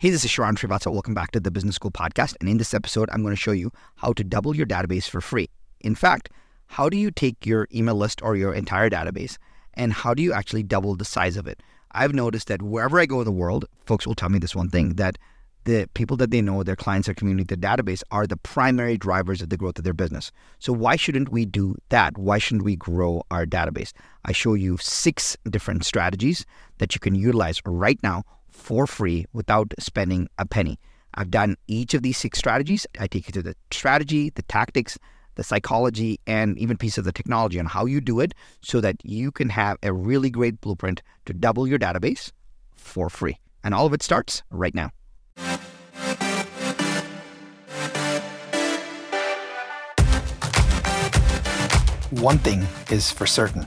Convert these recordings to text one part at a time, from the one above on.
Hey, this is Sharran Srivatsaa. Welcome back to the Business School podcast. And in this episode, I'm going to show you how to double your database for free. In fact, how do you take your email list or your entire database and how do you actually double the size of it? I've noticed that wherever I go in the world, folks will tell me this one thing that the people that they know, their clients, their community, their database are the primary drivers of the growth of their business. So why shouldn't we do that? Why shouldn't we grow our database? I show you six different strategies that you can utilize right now for free without spending a penny. I've done each of these six strategies. I take you through the strategy, the tactics, the psychology, and even piece of the technology on how you do it so that you can have a really great blueprint to double your database for free. And all of it starts right now. One thing is for certain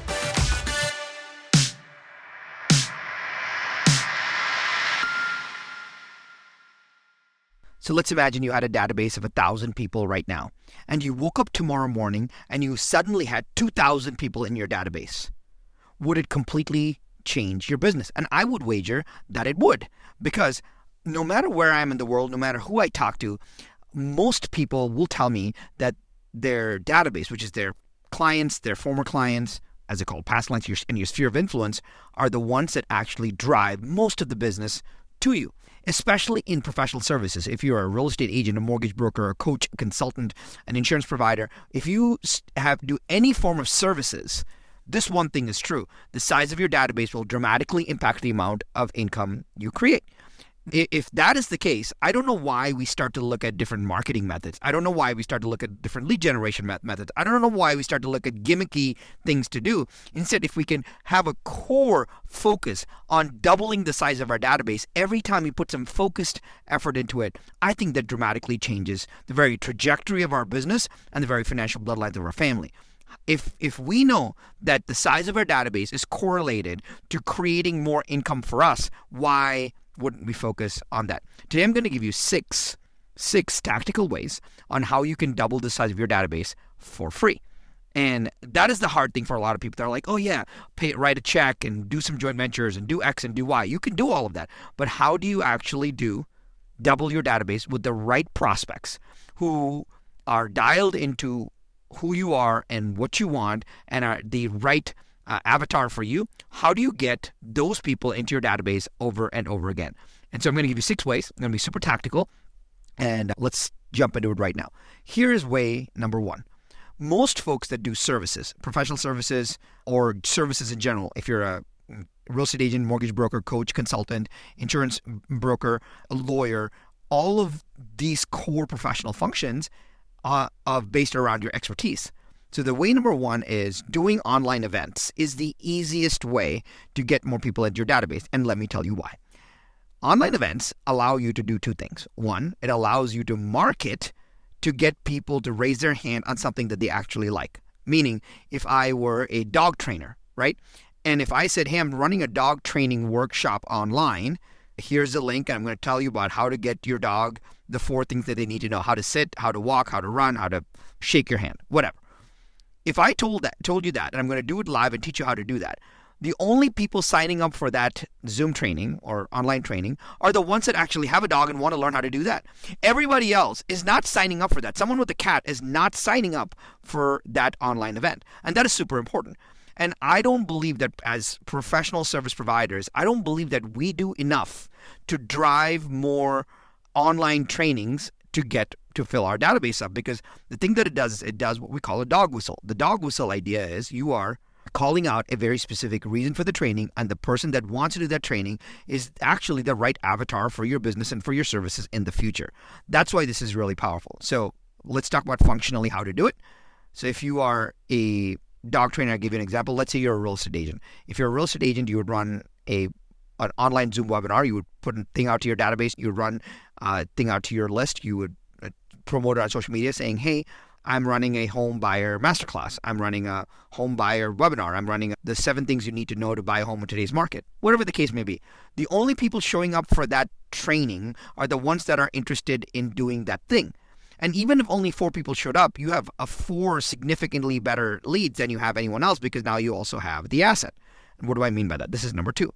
So let's imagine you had a database of a thousand people right now, and you woke up tomorrow morning and you suddenly had 2,000 people in your database. Would it completely change your business? And I would wager that it would, because no matter where I am in the world, no matter who I talk to, most people will tell me that their database, which is their clients, their former clients, as they call past clients, and your sphere of influence, are the ones that actually drive most of the business to you especially in professional services. If you're a real estate agent, a mortgage broker, a coach, a consultant, an insurance provider, if you have do any form of services, this one thing is true. The size of your database will dramatically impact the amount of income you create if that is the case, I don't know why we start to look at different marketing methods. I don't know why we start to look at different lead generation methods. I don't know why we start to look at gimmicky things to do. Instead, if we can have a core focus on doubling the size of our database every time we put some focused effort into it, I think that dramatically changes the very trajectory of our business and the very financial bloodlines of our family if if we know that the size of our database is correlated to creating more income for us, why wouldn't we focus on that? Today I'm going to give you six six tactical ways on how you can double the size of your database for free. And that is the hard thing for a lot of people. They're like, oh, yeah, pay, write a check and do some joint ventures and do X and do Y. You can do all of that. But how do you actually do double your database with the right prospects who are dialed into who you are and what you want and are the right uh, avatar for you, how do you get those people into your database over and over again? And so I'm going to give you six ways. I'm going to be super tactical. And let's jump into it right now. Here is way number one. Most folks that do services, professional services, or services in general, if you're a real estate agent, mortgage broker, coach, consultant, insurance broker, a lawyer, all of these core professional functions are, of based around your expertise. So the way number one is doing online events is the easiest way to get more people into your database. And let me tell you why. Online events allow you to do two things. One, it allows you to market to get people to raise their hand on something that they actually like. Meaning, if I were a dog trainer, right? And if I said, hey, I'm running a dog training workshop online, here's the link, and I'm going to tell you about how to get your dog the four things that they need to know how to sit, how to walk, how to run, how to shake your hand, whatever if I told that told you that, and I'm going to do it live and teach you how to do that, the only people signing up for that Zoom training or online training are the ones that actually have a dog and want to learn how to do that. Everybody else is not signing up for that. Someone with a cat is not signing up for that online event. And that is super important. And I don't believe that as professional service providers, I don't believe that we do enough to drive more online trainings to get to fill our database up because the thing that it does is it does what we call a dog whistle. The dog whistle idea is you are calling out a very specific reason for the training and the person that wants to do that training is actually the right avatar for your business and for your services in the future. That's why this is really powerful. So, let's talk about functionally how to do it. So, if you are a dog trainer, I'll give you an example. Let's say you're a real estate agent. If you're a real estate agent, you would run a an online Zoom webinar. You would put a thing out to your database. You would run a thing out to your list. You would promote it on social media saying, hey, I'm running a home buyer masterclass. I'm running a home buyer webinar. I'm running the seven things you need to know to buy a home in today's market. Whatever the case may be. The only people showing up for that training are the ones that are interested in doing that thing. And even if only four people showed up, you have a four significantly better leads than you have anyone else because now you also have the asset. And what do I mean by that? This is number two.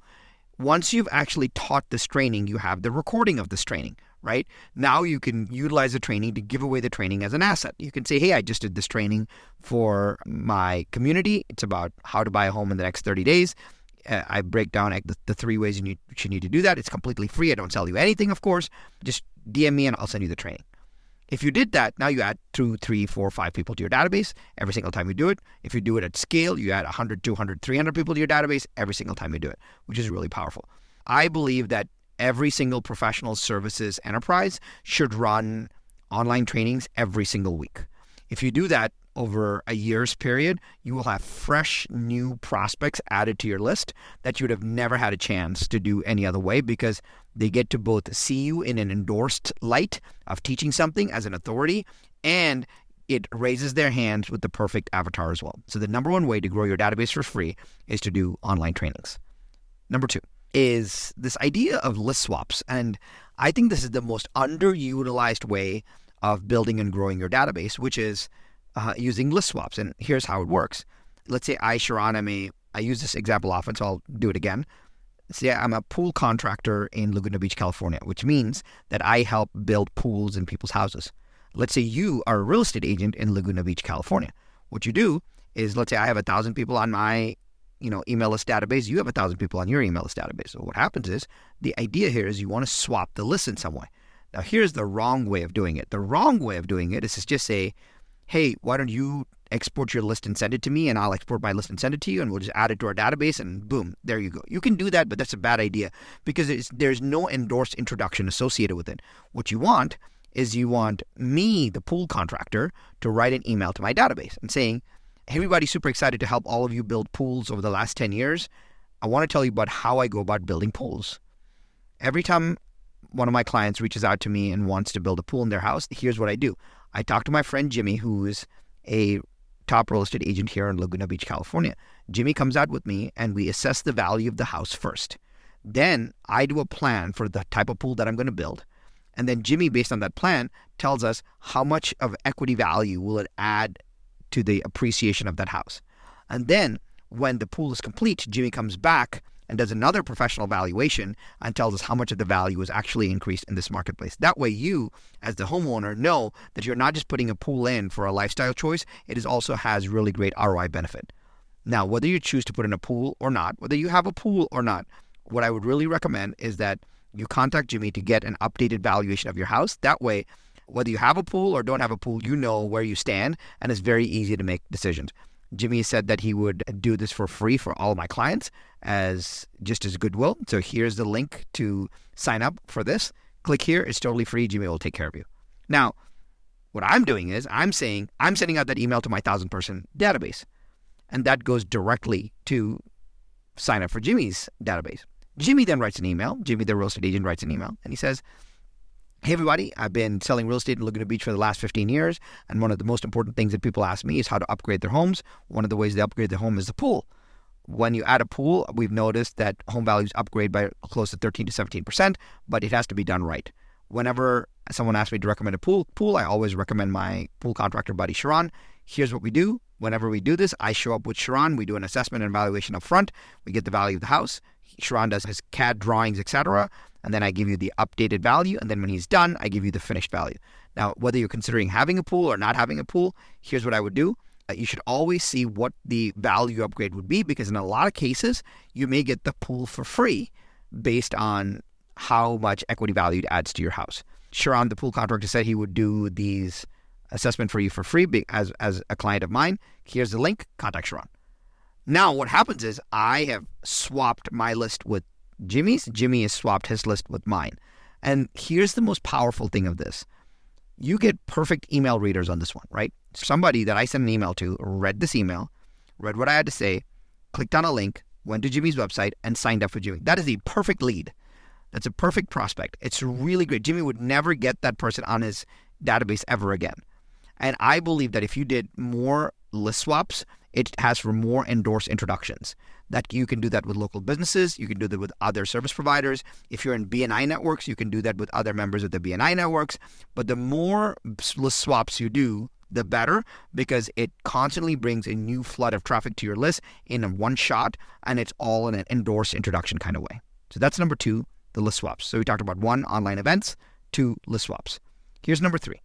Once you've actually taught this training, you have the recording of this training right? Now you can utilize the training to give away the training as an asset. You can say, hey, I just did this training for my community. It's about how to buy a home in the next 30 days. Uh, I break down the, three ways you need, you need to do that. It's completely free. I don't sell you anything, of course. Just DM me and I'll send you the training. If you did that, now you add two, three, four, five people to your database every single time you do it. If you do it at scale, you add 100, 200, 300 people to your database every single time you do it, which is really powerful. I believe that every single professional services enterprise should run online trainings every single week. If you do that over a year's period, you will have fresh new prospects added to your list that you would have never had a chance to do any other way because they get to both see you in an endorsed light of teaching something as an authority and it raises their hands with the perfect avatar as well. So the number one way to grow your database for free is to do online trainings. Number 2, is this idea of list swaps. And I think this is the most underutilized way of building and growing your database, which is uh, using list swaps. And here's how it works. Let's say I, Sharran, am a, I use this example often, so I'll do it again. Say I'm a pool contractor in Laguna Beach, California, which means that I help build pools in people's houses. Let's say you are a real estate agent in Laguna Beach, California. What you do is, let's say I have a thousand people on my you know, email list database, you have a thousand people on your email list database. So what happens is the idea here is you want to swap the list in some way. Now here's the wrong way of doing it. The wrong way of doing it is to just say, hey, why don't you export your list and send it to me and I'll export my list and send it to you and we'll just add it to our database and boom, there you go. You can do that, but that's a bad idea because there's no endorsed introduction associated with it. What you want is you want me, the pool contractor, to write an email to my database and saying, everybody's super excited to help all of you build pools over the last 10 years. I want to tell you about how I go about building pools. Every time one of my clients reaches out to me and wants to build a pool in their house, here's what I do. I talk to my friend Jimmy, who's a top real estate agent here in Laguna Beach, California. Jimmy comes out with me and we assess the value of the house first. Then I do a plan for the type of pool that I'm going to build. And then Jimmy, based on that plan, tells us how much of equity value will it add to the appreciation of that house. And then when the pool is complete, Jimmy comes back and does another professional valuation and tells us how much of the value is actually increased in this marketplace. That way, you, as the homeowner, know that you're not just putting a pool in for a lifestyle choice, it is also has really great ROI benefit. Now, whether you choose to put in a pool or not, whether you have a pool or not, what I would really recommend is that you contact Jimmy to get an updated valuation of your house. That way, whether you have a pool or don't have a pool, you know where you stand, and it's very easy to make decisions. Jimmy said that he would do this for free for all my clients as just as goodwill. So here's the link to sign up for this. Click here, it's totally free. Jimmy will take care of you. Now, what I'm doing is I'm saying I'm sending out that email to my thousand person database. And that goes directly to sign up for Jimmy's database. Jimmy then writes an email. Jimmy, the real estate agent, writes an email and he says, Hey, everybody, I've been selling real estate in Laguna Beach for the last 15 years. And one of the most important things that people ask me is how to upgrade their homes. One of the ways they upgrade their home is the pool. When you add a pool, we've noticed that home values upgrade by close to 13 to 17%, but it has to be done right. Whenever someone asks me to recommend a pool, pool, I always recommend my pool contractor buddy Sharran. Here's what we do. Whenever we do this, I show up with Sharran. We do an assessment and evaluation up front. We get the value of the house. Sharran does his CAD drawings, etc and then I give you the updated value. And then when he's done, I give you the finished value. Now, whether you're considering having a pool or not having a pool, here's what I would do. Uh, you should always see what the value upgrade would be because in a lot of cases, you may get the pool for free based on how much equity value it adds to your house. Sharran, the pool contractor, said he would do these assessment for you for free as, as a client of mine. Here's the link. Contact Sharran. Now, what happens is I have swapped my list with Jimmy's, Jimmy has swapped his list with mine. And here's the most powerful thing of this you get perfect email readers on this one, right? Somebody that I sent an email to read this email, read what I had to say, clicked on a link, went to Jimmy's website, and signed up for Jimmy. That is a perfect lead. That's a perfect prospect. It's really great. Jimmy would never get that person on his database ever again. And I believe that if you did more list swaps, it has for more endorsed introductions. That you can do that with local businesses, you can do that with other service providers. If you're in BNI networks, you can do that with other members of the BNI networks. But the more list swaps you do, the better because it constantly brings a new flood of traffic to your list in one shot and it's all in an endorsed introduction kind of way. So that's number two, the list swaps. So we talked about one, online events, two, list swaps. Here's number three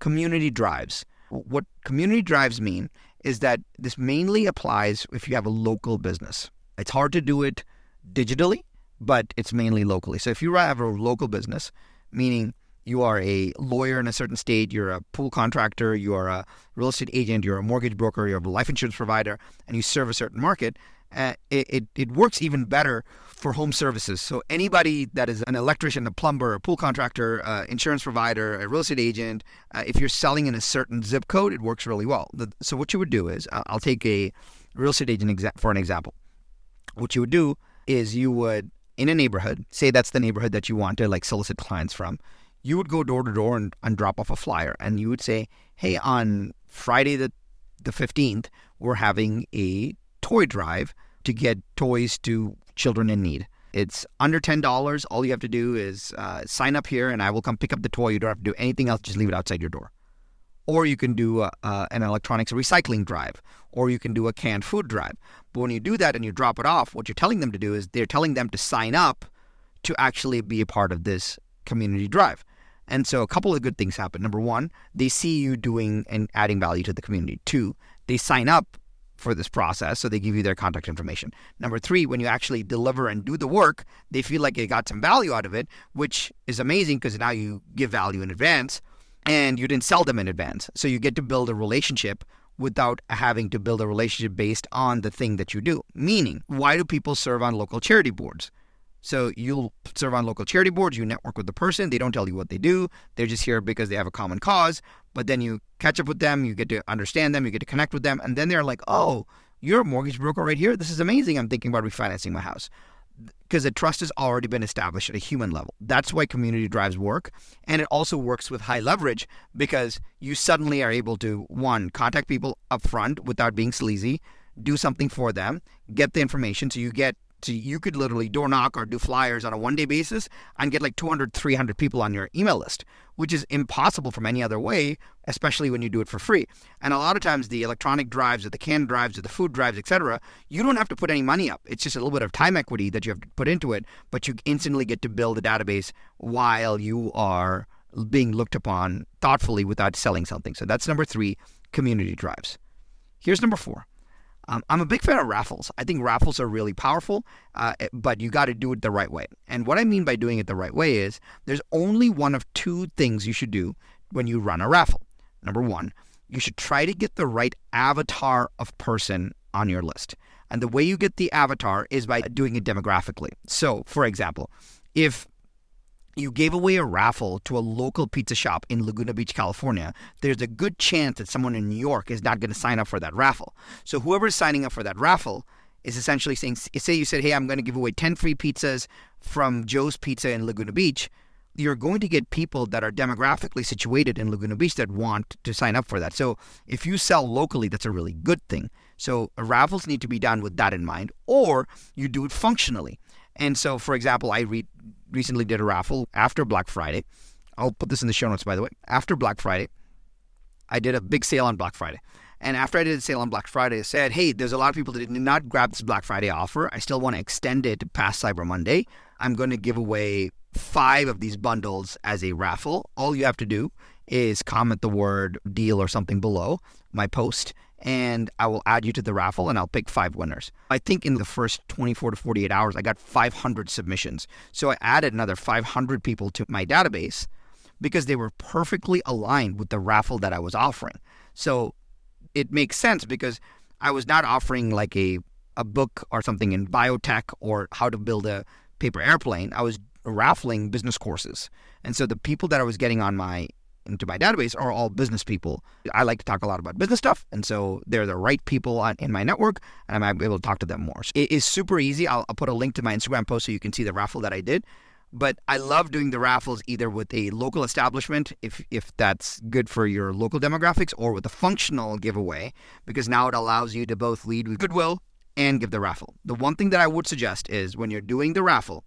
community drives. What community drives mean is that this mainly applies if you have a local business. It's hard to do it digitally, but it's mainly locally. So if you have a local business, meaning you are a lawyer in a certain state, you're a pool contractor, you are a real estate agent, you're a mortgage broker, you're a life insurance provider, and you serve a certain market, uh, it, it, works even better for home services. So anybody that is an electrician, a plumber, a pool contractor, uh, insurance provider, a real estate agent, uh, if you're selling in a certain zip code, it works really well. The, so what you would do is, I'll take a real estate agent exa- for an example. What you would do is you would in a neighborhood, say that's the neighborhood that you want to like solicit clients from you would go door to door and, and drop off a flyer and you would say, hey, on Friday the, the 15th, we're having a toy drive to get toys to children in need. It's under $10. All you have to do is uh, sign up here and I will come pick up the toy. You don't have to do anything else, just leave it outside your door. Or you can do a, uh, an electronics recycling drive, or you can do a canned food drive. But when you do that and you drop it off, what you're telling them to do is they're telling them to sign up to actually be a part of this community drive. And so a couple of good things happen. Number one, they see you doing and adding value to the community. Two, they sign up for this process, so they give you their contact information. Number three, when you actually deliver and do the work, they feel like they got some value out of it, which is amazing because now you give value in advance and you didn't sell them in advance. So you get to build a relationship without having to build a relationship based on the thing that you do. Meaning, why do people serve on local charity boards? So you'll serve on local charity boards, you network with the person, they don't tell you what they do, they're just here because they have a common cause, but then you catch up with them, you get to understand them, you get to connect with them, and then they're like, oh, you're a mortgage broker right here? This is amazing. I'm thinking about refinancing my house. Because the trust has already been established at a human level. That's why community drives work. And it also works with high leverage because you suddenly are able to, one, contact people up front without being sleazy, do something for them, get the information. So you get so you could literally door knock or do flyers on a one day basis and get like 200, 300 people on your email list, which is impossible from any other way, especially when you do it for free. And a lot of times the electronic drives or the canned drives or the food drives, etc., you don't have to put any money up. It's just a little bit of time equity that you have to put into it, but you instantly get to build a database while you are being looked upon thoughtfully without selling something. So that's number three, community drives. Here's number four um, I'm a big fan of raffles. I think raffles are really powerful, uh, eh, but you got to do it the right way. And what I mean by doing it the right way is there's only one of two things you should do when you run a raffle. Number one, you should try to get the right avatar of person on your list. And the way you get the avatar is by doing it demographically. So, for example, if you gave away a raffle to a local pizza shop in Laguna Beach, California, there's a good chance that someone in New York is not going to sign up for that raffle. So whoever's signing up for that raffle is essentially saying, say you said, hey, I'm going to give away 10 free pizzas from Joe's Pizza in Laguna Beach. You're going to get people that are demographically situated in Laguna Beach that want to sign up for that. So if you sell locally, that's a really good thing. So raffles need to be done with that in mind, or you do it functionally. And so, for example, I read recently did a raffle after Black Friday. I'll put this in the show notes, by the way. After Black Friday, I did a big sale on Black Friday. And after I did a sale on Black Friday, I said, hey, there's a lot of people that did not grab this Black Friday offer. I still want to extend it past Cyber Monday. I'm going to give away five of these bundles as a raffle. All you have to do is comment the word deal or something below my post, and I will add you to the raffle and I'll pick five winners. I think in the first 24 to 48 hours, I got 500 submissions. So I added another 500 people to my database because they were perfectly aligned with the raffle that I was offering. So it makes sense because I was not offering like a, a book or something in biotech or how to build a paper airplane. I was raffling business courses. And so the people that I was getting on my into my database are all business people. I like to talk a lot about business stuff, and so they're the right people on, in my network, and I'm able to talk to them more. So it is super easy. I'll, I'll, put a link to my Instagram post so you can see the raffle that I did. But I love doing the raffles either with a local establishment, if if that's good for your local demographics, or with a functional giveaway, because now it allows you to both lead with goodwill and give the raffle. The one thing that I would suggest is when you're doing the raffle,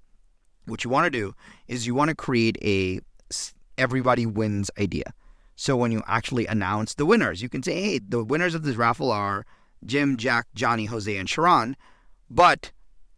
what you want to do is you want to create a everybody wins idea. So when you actually announce the winners, you can say, hey, the winners of this raffle are Jim, Jack, Johnny, Jose, and Sharon. But,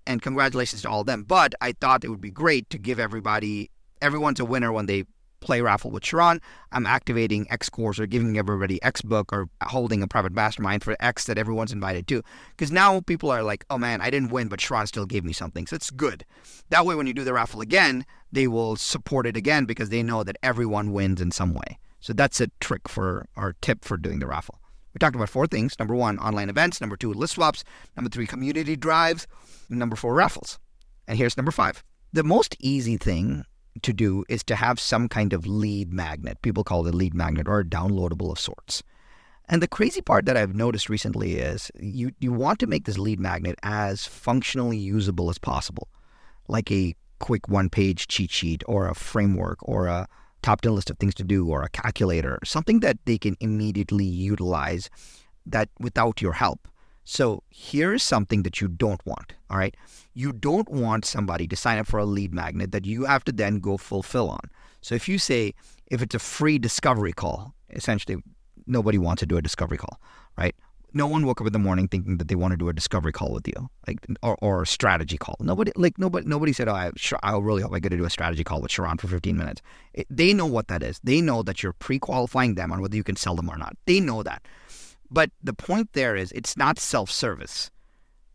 and congratulations to all of them. But I thought it would be great to give everybody, everyone's a winner when they play raffle with Sharran. I'm activating X course or giving everybody X book or holding a private mastermind for X that everyone's invited to. Because now people are like, oh man, I didn't win, but Sharran still gave me something. So it's good. That way, when you do the raffle again, they will support it again because they know that everyone wins in some way. So that's a trick for our tip for doing the raffle. We talked about four things. Number one, online events. Number two, list swaps. Number three, community drives. Number four, raffles. And here's number five. The most easy thing to do is to have some kind of lead magnet. People call it a lead magnet or a downloadable of sorts. And the crazy part that I've noticed recently is you, you want to make this lead magnet as functionally usable as possible, like a quick one page cheat sheet or a framework or a top 10 list of things to do or a calculator, something that they can immediately utilize that without your help. So here's something that you don't want. All right. You don't want somebody to sign up for a lead magnet that you have to then go fulfill on. So if you say, if it's a free discovery call, essentially nobody wants to do a discovery call, right? no one woke up in the morning thinking that they want to do a discovery call with you, like or, or a strategy call. Nobody like nobody nobody said, "Oh, I, I really hope I get to do a strategy call with Sharran for 15 minutes." It, they know what that is. They know that you're pre-qualifying them on whether you can sell them or not. They know that. But the point there is, it's not self-service.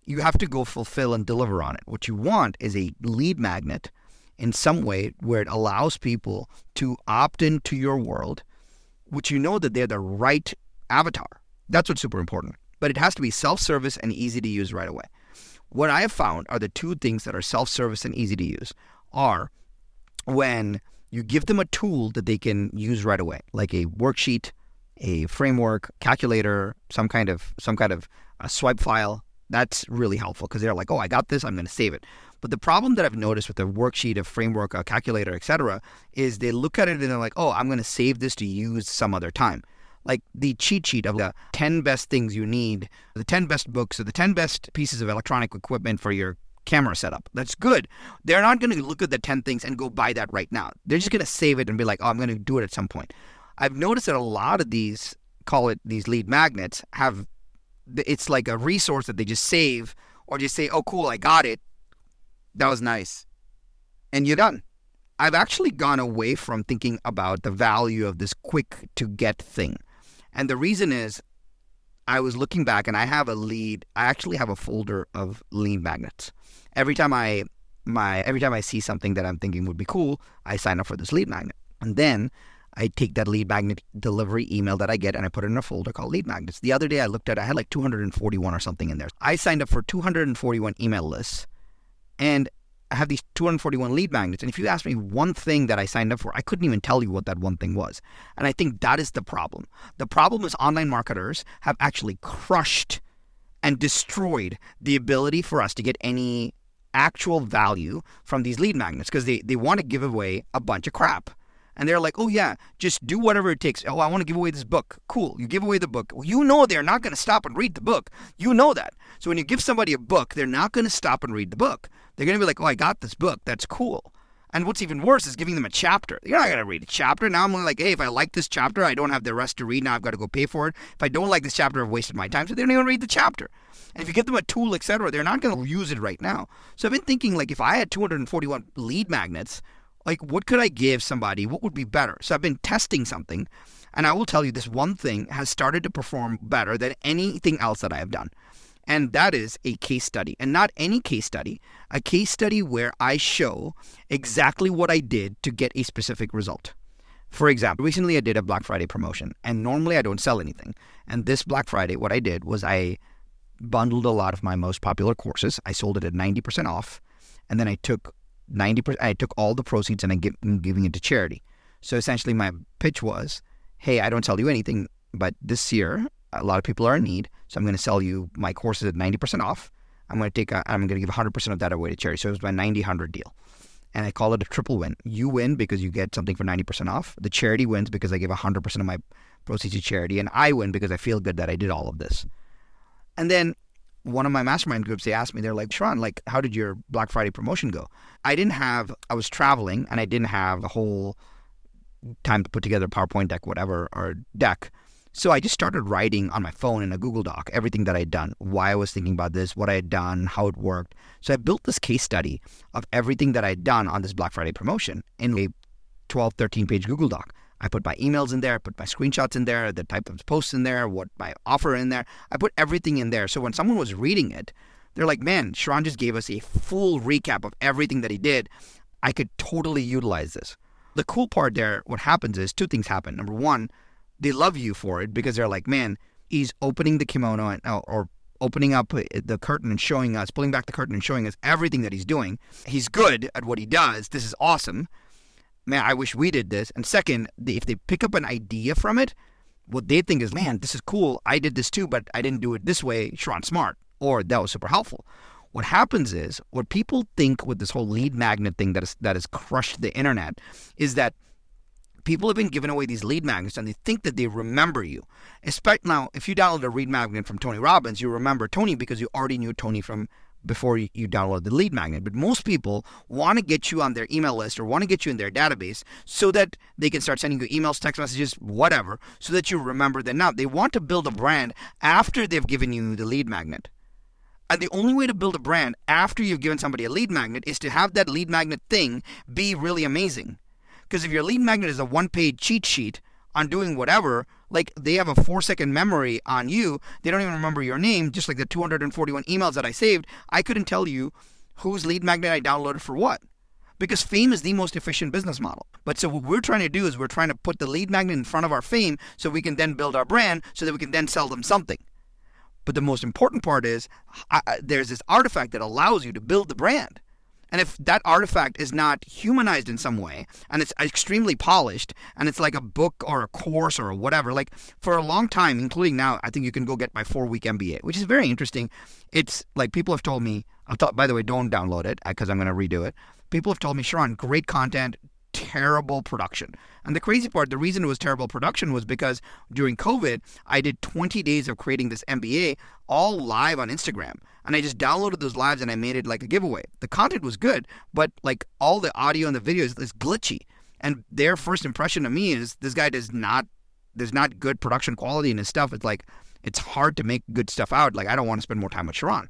You have to go fulfill and deliver on it. What you want is a lead magnet in some way where it allows people to opt into your world, which you know that they're the right avatar that's what's super important. But it has to be self service and easy to use right away. What I have found are the two things that are self service and easy to use are when you give them a tool that they can use right away, like a worksheet, a framework, calculator, some kind of some kind of a swipe file. That's really helpful because they're like, "Oh, I got this. I'm going to save it." But the problem that I've noticed with a worksheet, a framework, a calculator, etc., is they look at it and they're like, "Oh, I'm going to save this to use some other time." like the cheat sheet of the 10 best things you need, the 10 best books, or the 10 best pieces of electronic equipment for your camera setup. That's good. They're not going to look at the 10 things and go buy that right now. They're just going to save it and be like, oh, I'm going to do it at some point. I've noticed that a lot of these, call it these lead magnets, have it's like a resource that they just save or just say, oh, cool, I got it. That was nice. And you're done. I've actually gone away from thinking about the value of this quick to get thing. And the reason is I was looking back and I have a lead, I actually have a folder of lead magnets. Every time I my every time I see something that I'm thinking would be cool, I sign up for this lead magnet. And then I take that lead magnet delivery email that I get and I put it in a folder called lead magnets. The other day I looked at I had like 241 or something in there. I signed up for 241 email lists and I have these 241 lead magnets. And if you ask me one thing that I signed up for, I couldn't even tell you what that one thing was. And I think that is the problem. The problem is online marketers have actually crushed and destroyed the ability for us to get any actual value from these lead magnets because they, they want to give away a bunch of crap. And they're like, oh, yeah, just do whatever it takes. Oh, I want to give away this book. Cool. You give away the book. Well, you know they're not going to stop and read the book. You know that. So when you give somebody a book, they're not going to stop and read the book. They're going to be like, oh, I got this book. That's cool. And what's even worse is giving them a chapter. You're not going to read a chapter. Now I'm like, hey, if I like this chapter, I don't have the rest to read. Now I've got to go pay for it. If I don't like this chapter, I've wasted my time. So they don't even read the chapter. And if you give them a tool, etc., they're not going to use it right now. So I've been thinking, like, if I had 241 lead magnets, like, what could I give somebody? What would be better? So I've been testing something. And I will tell you, this one thing has started to perform better than anything else that I have done. And that is a case study. And not any case study, a case study where I show exactly what I did to get a specific result. For example, recently I did a Black Friday promotion, and normally I don't sell anything. And this Black Friday, what I did was I bundled a lot of my most popular courses. I sold it at 90% off, and then I took 90%, I took all the proceeds and I'm giving it to charity. So essentially, my pitch was hey, I don't sell you anything, but this year a lot of people are in need. So I'm going to sell you my courses at 90% off. I'm going to take, a, I'm going to give 100% of that away to charity. So it was my 90 100 deal. and I call it a triple win. You win because you get something for 90% off. The charity wins because I give 100% of my proceeds to charity. And I win because I feel good that I did all of this. And then one of my mastermind groups, they asked me, they're like, Sharran, like, how did your Black Friday promotion go? I didn't have, I was traveling and I didn't have the whole time to put together a PowerPoint deck, whatever, or deck. So I just started writing on my phone in a Google Doc everything that I'd done, why I was thinking about this, what I had done, how it worked. So I built this case study of everything that I'd done on this Black Friday promotion in a 12, 13 page Google Doc. I put my emails in there, I put my screenshots in there, the type of posts in there, what my offer in there. I put everything in there. So when someone was reading it, they're like, man, Sharran just gave us a full recap of everything that he did. I could totally utilize this. The cool part there, what happens is two things happen. Number one, they love you for it because they're like, man, he's opening the kimono and, uh, or opening up uh, the curtain and showing us, pulling back the curtain and showing us everything that he's doing. He's good at what he does. This is awesome. Man, I wish we did this. And second, if they pick up an idea from it, what they think is, man, this is cool. I did this too, but I didn't do it this way. Sharran smart, or that was super helpful. What happens is, what people think with this whole lead magnet thing that is that has crushed the internet, is that people have been giving away these lead magnets and they think that they remember you. Especially now, if you download a lead magnet from Tony Robbins, you remember Tony because you already knew Tony from before you, download the lead magnet. But most people want to get you on their email list or want to get you in their database so that they can start sending you emails, text messages, whatever, so that you remember them. Now, they want to build a brand after they've given you the lead magnet. And the only way to build a brand after you've given somebody a lead magnet is to have that lead magnet thing be really amazing. Because if your lead magnet is a one page cheat sheet on doing whatever, like they have a four second memory on you, they don't even remember your name, just like the 241 emails that I saved, I couldn't tell you whose lead magnet I downloaded for what. Because fame is the most efficient business model. But so what we're trying to do is we're trying to put the lead magnet in front of our fame so we can then build our brand so that we can then sell them something. But the most important part is I, there's this artifact that allows you to build the brand. And if that artifact is not humanized in some way and it's extremely polished and it's like a book or a course or whatever, like for a long time, including now, I think you can go get my four week MBA, which is very interesting. It's like people have told me, I'll talk, by the way, don't download it because I'm going to redo it. People have told me, Sharran, great content, terrible production. And the crazy part, the reason it was terrible production was because during COVID, I did 20 days of creating this MBA all live on Instagram. And I just downloaded those lives and I made it like a giveaway. The content was good, but like all the audio and the videos is glitchy. And their first impression of me is this guy does not there's not good production quality in his stuff. It's like it's hard to make good stuff out. Like I don't want to spend more time with Sharran.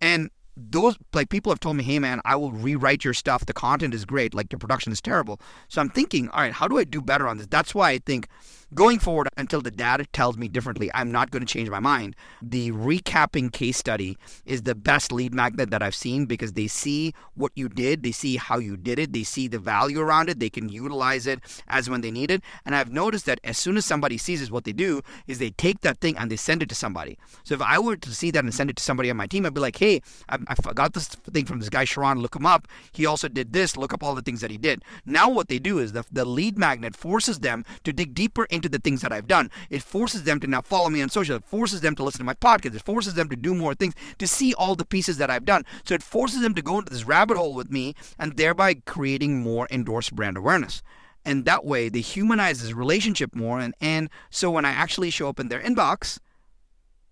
And those like people have told me, hey man, I will rewrite your stuff. The content is great, like your production is terrible. So I'm thinking, all right, how do I do better on this? That's why I think going forward until the data tells me differently, I'm not going to change my mind. The recapping case study is the best lead magnet that I've seen because they see what you did, they see how you did it, they see the value around it, they can utilize it as when they need it. And I've noticed that as soon as somebody sees it, what they do is they take that thing and they send it to somebody. So if I were to see that and send it to somebody on my team, I'd be like, hey, I, I got this thing from this guy Sharran, look him up. He also did this, look up all the things that he did. Now what they do is the, the lead magnet forces them to dig deeper into the things that I've done. It forces them to now follow me on social. It forces them to listen to my podcast. It forces them to do more things, to see all the pieces that I've done. So it forces them to go into this rabbit hole with me and thereby creating more endorsed brand awareness. And that way they humanize this relationship more. And, and so when I actually show up in their inbox,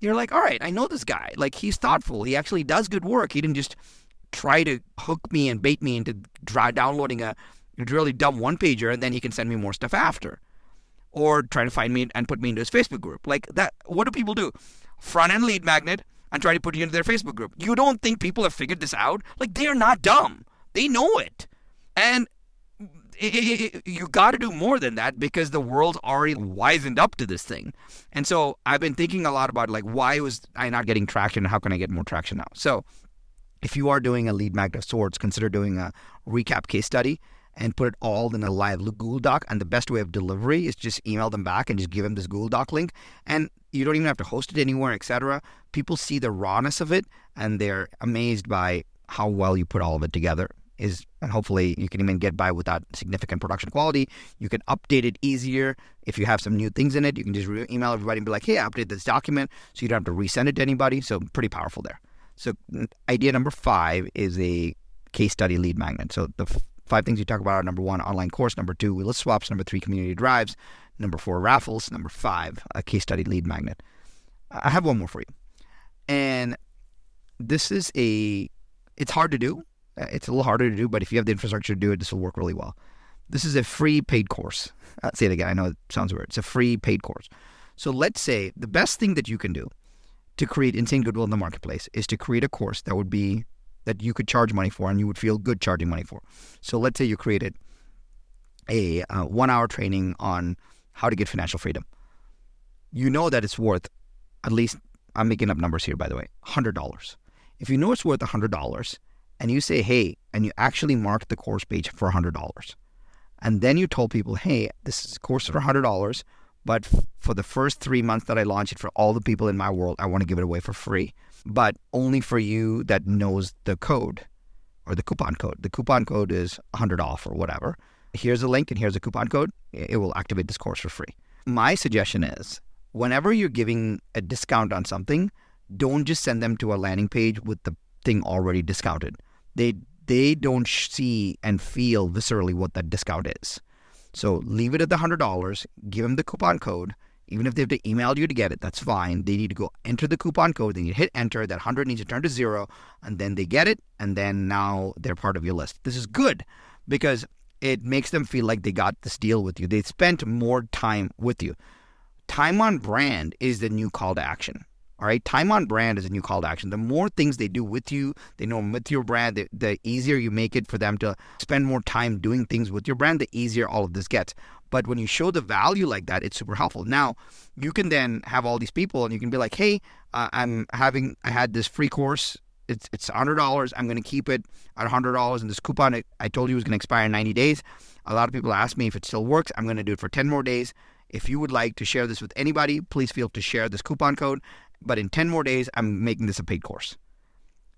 you're like, all right, I know this guy. Like he's thoughtful. He actually does good work. He didn't just try to hook me and bait me into dry downloading a really dumb one pager and then he can send me more stuff after or try to find me and put me into his Facebook group. Like that, what do people do? Front end lead magnet and try to put you into their Facebook group. You don't think people have figured this out? Like they're not dumb. They know it. And it, it, it, you got to do more than that because the world's already wizened up to this thing. And so I've been thinking a lot about like why was I not getting traction? How can I get more traction now? So if you are doing a lead magnet of sorts, consider doing a recap case study and put it all in a live Google Doc. And the best way of delivery is just email them back and just give them this Google Doc link. And you don't even have to host it anywhere, etc. People see the rawness of it and they're amazed by how well you put all of it together. Is and hopefully you can even get by without significant production quality. You can update it easier if you have some new things in it. You can just re- email everybody and be like, "Hey, I updated this document," so you don't have to resend it to anybody. So pretty powerful there. So idea number five is a case study lead magnet. So the five things you talk about are number one, online course. Number two, list swaps. Number three, community drives. Number four, raffles. Number five, a case study lead magnet. I have one more for you. And this is a, it's hard to do. Uh, it's a little harder to do, but if you have the infrastructure to do it, this will work really well. This is a free paid course. I'll say it again. I know it sounds weird. It's a free paid course. So let's say the best thing that you can do to create insane goodwill in the marketplace is to create a course that would be that you could charge money for and you would feel good charging money for. So let's say you created a uh, one hour training on how to get financial freedom. You know that it's worth at least, I'm making up numbers here, by the way, $100. If you know it's worth $100 and you say, hey, and you actually mark the course page for $100, and then you told people, hey, this is a course for $100, but for the first three months that I launch it for all the people in my world, I want to give it away for free, but only for you that knows the code or the coupon code. The coupon code is 100 off or whatever. Here's a link and here's a coupon code. It will activate this course for free. My suggestion is whenever you're giving a discount on something, don't just send them to a landing page with the thing already discounted. They they don't see and feel viscerally what that discount is. So leave it at the hundred dollars. Give them the coupon code. Even if they have to email you to get it, that's fine. They need to go enter the coupon code. They need to hit enter. That hundred needs to turn to zero, and then they get it, and then now they're part of your list. This is good because it makes them feel like they got this deal with you. They spent more time with you. Time on brand is the new call to action. All right, time on brand is a new call to action. The more things they do with you, they know with your brand, the, the, easier you make it for them to spend more time doing things with your brand, the easier all of this gets. But when you show the value like that, it's super helpful. Now, you can then have all these people and you can be like, hey, uh, I'm having, I had this free course. It's it's hundred dollars. I'm going to keep it at hundred dollars. And this coupon I told you was going to expire in 90 days. A lot of people ask me if it still works. I'm going to do it for 10 more days. If you would like to share this with anybody, please feel to share this coupon code. But in 10 more days, I'm making this a paid course.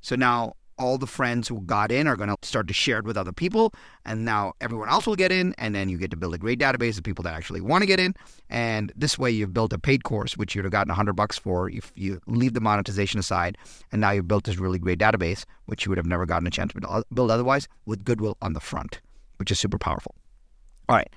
So now all the friends who got in are going to start to share it with other people. And now everyone else will get in. And then you get to build a great database of people that actually want to get in. And this way you've built a paid course, which you'd have gotten 100 bucks for if you leave the monetization aside. And now you've built this really great database, which you would have never gotten a chance to build otherwise with goodwill on the front, which is super powerful. All right.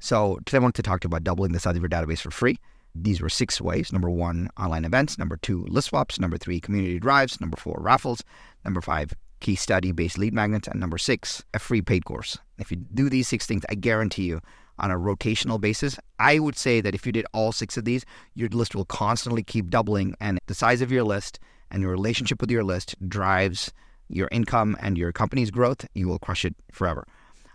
So today I want to talk to you about doubling the size of your database for free. These were six ways. Number one, online events. Number two, list swaps. Number three, community drives. Number four, raffles. Number five, case study based lead magnets. And number six, a free paid course. If you do these six things, I guarantee you on a rotational basis, I would say that if you did all six of these, your list will constantly keep doubling. And the size of your list and your relationship with your list drives your income and your company's growth. You will crush it forever.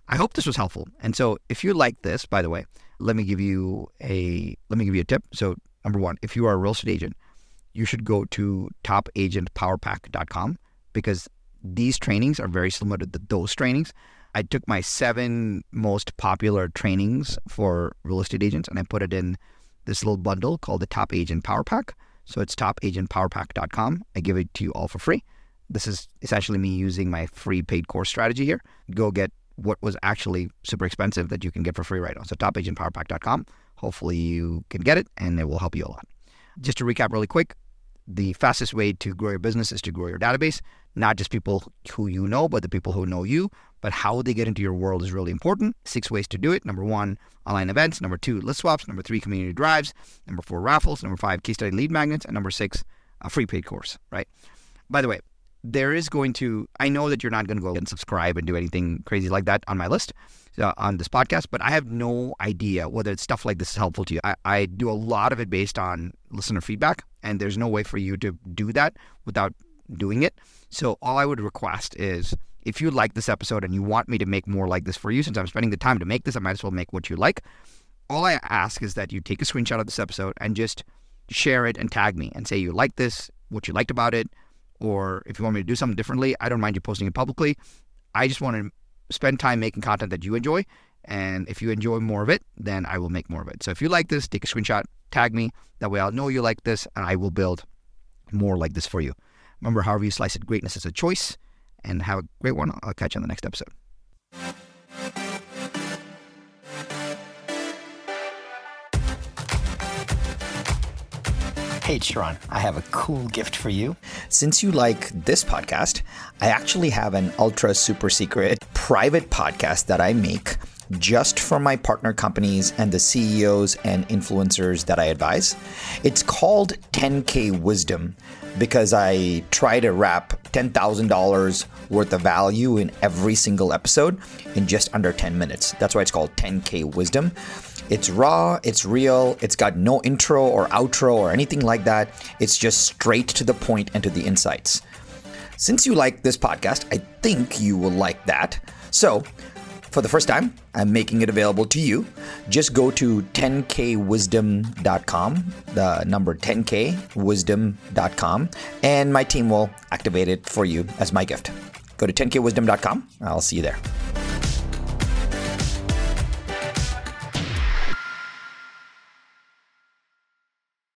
I hope this was helpful. And so if you like this, by the way, let me give you a let me give you a tip. So number one, if you are a real estate agent, you should go to topagentpowerpack.com because these trainings are very similar to the, those trainings. I took my seven most popular trainings for real estate agents and I put it in this little bundle called the Top Agent Power Pack. So it's topagentpowerpack.com. I give it to you all for free. This is essentially me using my free paid course strategy here. Go get what was actually super expensive that you can get for free right now. So topagentpowerpack.com. Hopefully you can get it and it will help you a lot. Just to recap really quick, the fastest way to grow your business is to grow your database, not just people who you know, but the people who know you. But how they get into your world is really important. Six ways to do it. Number one, online events. Number two, list swaps. Number three, community drives. Number four, raffles. Number five, case study lead magnets. And number six, a free paid course, right? By the way, there is going to, I know that you're not going to go and subscribe and do anything crazy like that on my list uh, on this podcast, but I have no idea whether it's stuff like this is helpful to you. I, I do a lot of it based on listener feedback, and there's no way for you to do that without doing it. So all I would request is if you like this episode and you want me to make more like this for you, since I'm spending the time to make this, I might as well make what you like. All I ask is that you take a screenshot of this episode and just share it and tag me and say you like this, what you liked about it, or if you want me to do something differently, I don't mind you posting it publicly. I just want to spend time making content that you enjoy. And if you enjoy more of it, then I will make more of it. So if you like this, take a screenshot, tag me. That way I'll know you like this and I will build more like this for you. Remember, however you slice it, greatness is a choice. And have a great one. I'll catch you on the next episode. Hey, Sharran, I have a cool gift for you. Since you like this podcast, I actually have an ultra super secret private podcast that I make just for my partner companies and the CEOs and influencers that I advise. It's called 10K Wisdom because I try to wrap $10,000 worth of value in every single episode in just under 10 minutes. That's why it's called 10K Wisdom. It's raw, it's real, it's got no intro or outro or anything like that. It's just straight to the point and to the insights. Since you like this podcast, I think you will like that. So, for the first time, I'm making it available to you. Just go to 10kwisdom.com, the number 10kwisdom.com, and my team will activate it for you as my gift. Go to 10kwisdom.com. I'll see you there.